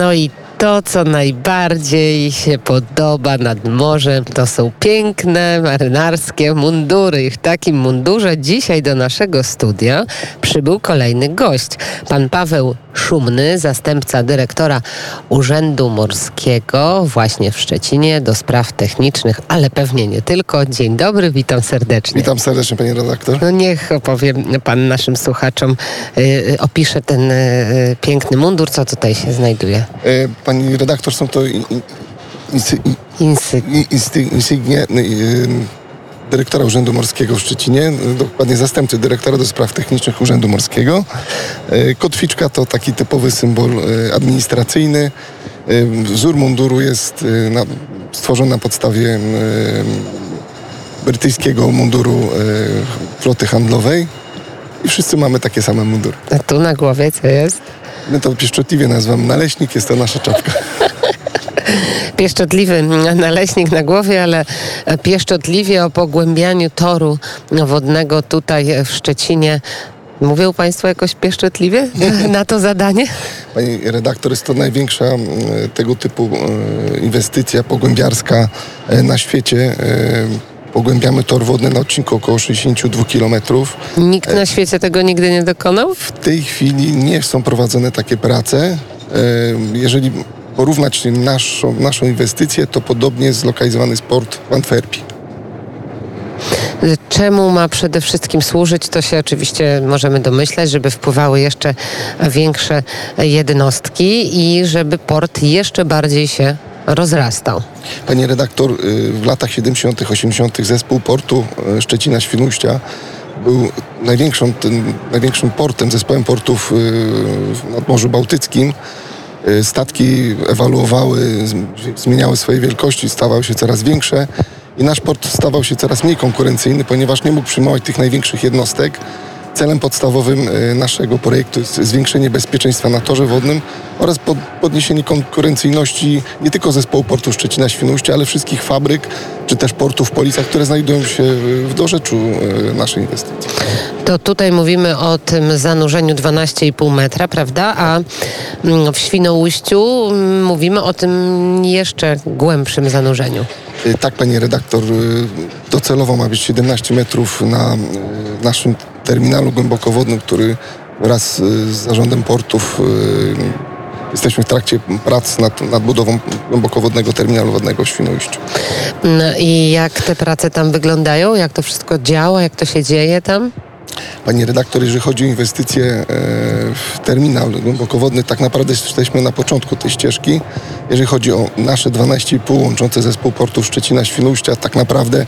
No i to, co najbardziej się podoba nad morzem, to są piękne marynarskie mundury. I w takim mundurze dzisiaj do naszego studia przybył kolejny gość. Pan Paweł Szumny, zastępca dyrektora Urzędu Morskiego właśnie w Szczecinie do spraw technicznych, ale pewnie nie tylko. Dzień dobry, witam serdecznie. Witam serdecznie, panie redaktor. No niech opowie pan naszym słuchaczom, y, opisze ten y, piękny mundur, co tutaj się znajduje. E, pani redaktor, są to in, in, Insy. insy- insygnie y, dyrektora Urzędu Morskiego w Szczecinie, dokładnie zastępcy dyrektora do spraw technicznych Urzędu Morskiego. E, Kotwiczka to taki typowy symbol e, administracyjny. Wzór munduru jest stworzony na podstawie brytyjskiego munduru floty handlowej. I wszyscy mamy takie same mundury. A tu na głowie co jest? My to pieszczotliwie nazywamy naleśnik, jest to nasza czapka. Pieszczotliwy naleśnik na głowie, ale pieszczotliwie o pogłębianiu toru wodnego tutaj w Szczecinie. Mówią Państwo jakoś pieszczotliwie na to zadanie? Pani redaktor, jest to największa e, tego typu e, inwestycja pogłębiarska e, na świecie. E, Pogłębiamy tor wodny na odcinku około 62 km. Nikt na świecie tego nigdy nie dokonał? W tej chwili nie są prowadzone takie prace. E, Jeżeli porównać naszą, naszą inwestycję, to podobnie zlokalizowany jest port w Antwerpii. Czemu ma przede wszystkim służyć, to się oczywiście możemy domyślać, żeby wpływały jeszcze większe jednostki i żeby port jeszcze bardziej się rozrastał. Panie redaktor, y, w latach 70., 80. zespół portu y, Szczecina-Świnoujścia był największym portem, zespołem portów y, w Nadmorzu Bałtyckim. Statki ewaluowały, zmieniały swoje wielkości, stawały się coraz większe i nasz port stawał się coraz mniej konkurencyjny, ponieważ nie mógł przyjmować tych największych jednostek. Celem podstawowym y, naszego projektu jest zwiększenie bezpieczeństwa na torze wodnym oraz pod, podniesienie konkurencyjności nie tylko zespołu portu Szczecina-Świnoujście, ale wszystkich fabryk czy też portów w Policach, które znajdują się w dorzeczu y, naszej inwestycji. To tutaj mówimy o tym zanurzeniu 12,5 metra, prawda? A mm, w Świnoujściu mm, mówimy o tym jeszcze głębszym zanurzeniu. Y, Tak, panie redaktor, docelowo ma być 17 metrów na naszym terminalu głębokowodnym, który wraz y, z zarządem portów y, jesteśmy w trakcie prac nad, nad budową głębokowodnego terminalu wodnego w Świnoujściu. No I jak te prace tam wyglądają? Jak to wszystko działa? Jak to się dzieje tam? Panie redaktor, jeżeli chodzi o inwestycje e, w terminal głębokowodny, tak naprawdę jesteśmy na początku tej ścieżki. Jeżeli chodzi o nasze 12,5 łączące zespół portów Szczecina Świnoujścia, tak naprawdę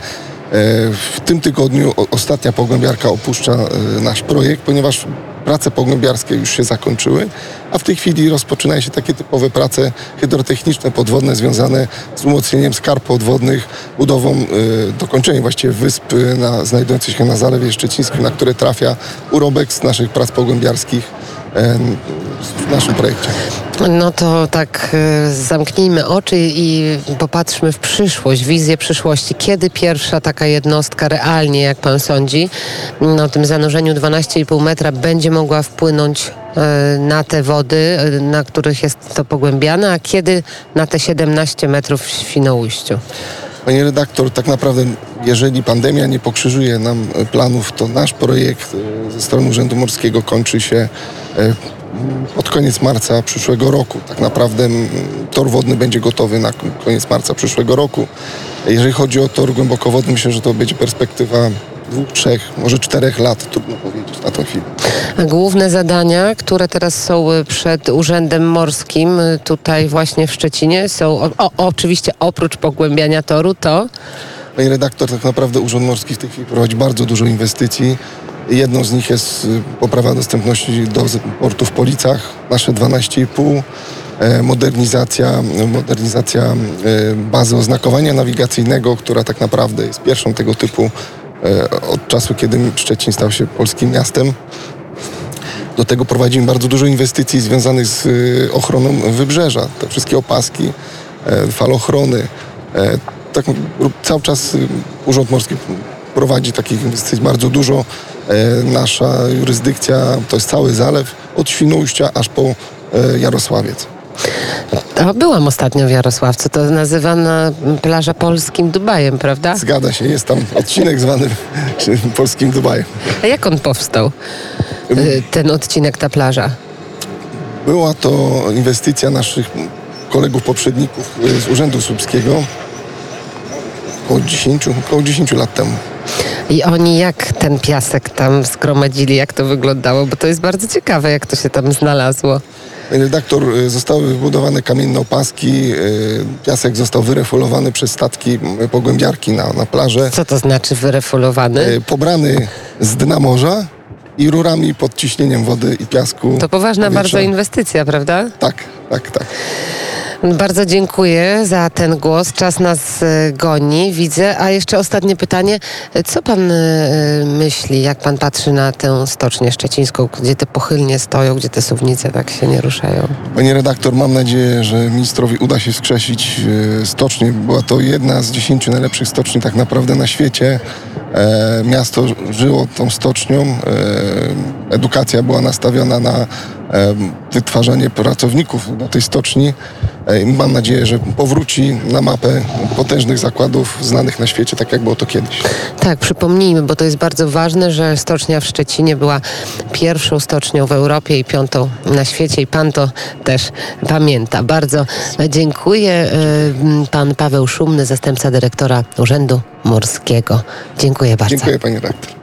w tym tygodniu ostatnia pogłębiarka opuszcza e, nasz projekt, ponieważ prace pogłębiarskie już się zakończyły, a w tej chwili rozpoczynają się takie typowe prace hydrotechniczne, podwodne, związane z umocnieniem skarb podwodnych, budową, e, dokończeniem właściwie wysp e, na, znajdujących się na Zalewie Szczecińskim, na które trafia urobek z naszych prac pogłębiarskich e, w naszym projekcie. No to tak e, zamknijmy oczy i popatrzmy w przyszłość, wizję przyszłości. Kiedy pierwsza taka jednostka realnie, jak pan sądzi, no tym zanurzeniu 12,5 metra będzie mogła wpłynąć e, na te wody, e, na których jest to pogłębiane, a kiedy na te 17 metrów w Świnoujściu? Panie redaktor, tak naprawdę jeżeli pandemia nie pokrzyżuje nam e, planów, to nasz projekt e, ze strony Urzędu Morskiego kończy się e, pod koniec marca przyszłego roku. Tak naprawdę tor wodny będzie gotowy na koniec marca przyszłego roku. Jeżeli chodzi o tor głębokowodny, myślę, że to będzie perspektywa dwóch, trzech, może czterech lat, trudno powiedzieć na główne zadania, które teraz są e, przed Urzędem Morskim e, tutaj właśnie w Szczecinie są o, o, oczywiście oprócz pogłębiania toru to? Panie redaktor, tak naprawdę Urząd Morski w tej chwili prowadzi bardzo dużo inwestycji. Jedną z nich jest y, poprawa dostępności do portu w Policach, nasze 12,5, e, modernizacja, modernizacja e, bazy oznakowania nawigacyjnego, która tak naprawdę jest pierwszą tego typu od czasu, kiedy Szczecin stał się polskim miastem. Do tego prowadzimy bardzo dużo inwestycji związanych z y, ochroną wybrzeża. Te wszystkie opaski, e, falochrony. E, tak, cały czas y, Urząd Morski prowadzi takich inwestycji bardzo dużo. E, nasza jurysdykcja to jest cały zalew od Świnoujścia aż po e, Jarosławiec. O, byłam ostatnio w Jarosławcu. To nazywana plaża polskim Dubajem, prawda? Zgadza się, jest tam odcinek zwany polskim Dubajem. A jak on powstał? Y, Ten odcinek, ta plaża. Była to inwestycja naszych kolegów poprzedników y, z Urzędu Słupskiego około 10, około 10 lat temu. I oni jak ten piasek tam zgromadzili, jak to wyglądało? Bo to jest bardzo ciekawe, jak to się tam znalazło. Redaktor, y, zostały wybudowane kamienne opaski, y, piasek został wyrefulowany przez statki pogłębiarki na, na plażę, Co to znaczy wyrefulowany? y, pobrany z dna morza i rurami pod ciśnieniem wody i piasku. To poważna powietrza. bardzo inwestycja, prawda? Tak, tak, tak. Bardzo dziękuję za ten głos. Czas nas e, goni, widzę. A jeszcze ostatnie pytanie. Co pan e, myśli, jak pan patrzy na tę stocznię szczecińską, gdzie te pochylnie stoją, gdzie te suwnice tak się nie ruszają? Panie redaktor, mam nadzieję, że ministrowi uda się wskrzesić e, stocznię. Była to jedna z dziesięciu najlepszych stoczni tak naprawdę na świecie. Miasto żyło tą stocznią. Edukacja była nastawiona na wytwarzanie pracowników do tej stoczni. Mam nadzieję, że powróci na mapę potężnych zakładów znanych na świecie, tak jak było to kiedyś. Tak, przypomnijmy, bo to jest bardzo ważne, że stocznia w Szczecinie była pierwszą stocznią w Europie i piątą na świecie i pan to też pamięta. Bardzo dziękuję. Pan Paweł Szumny, zastępca dyrektora Urzędu Morskiego. Dziękuję bardzo. Dziękuję panie redaktor.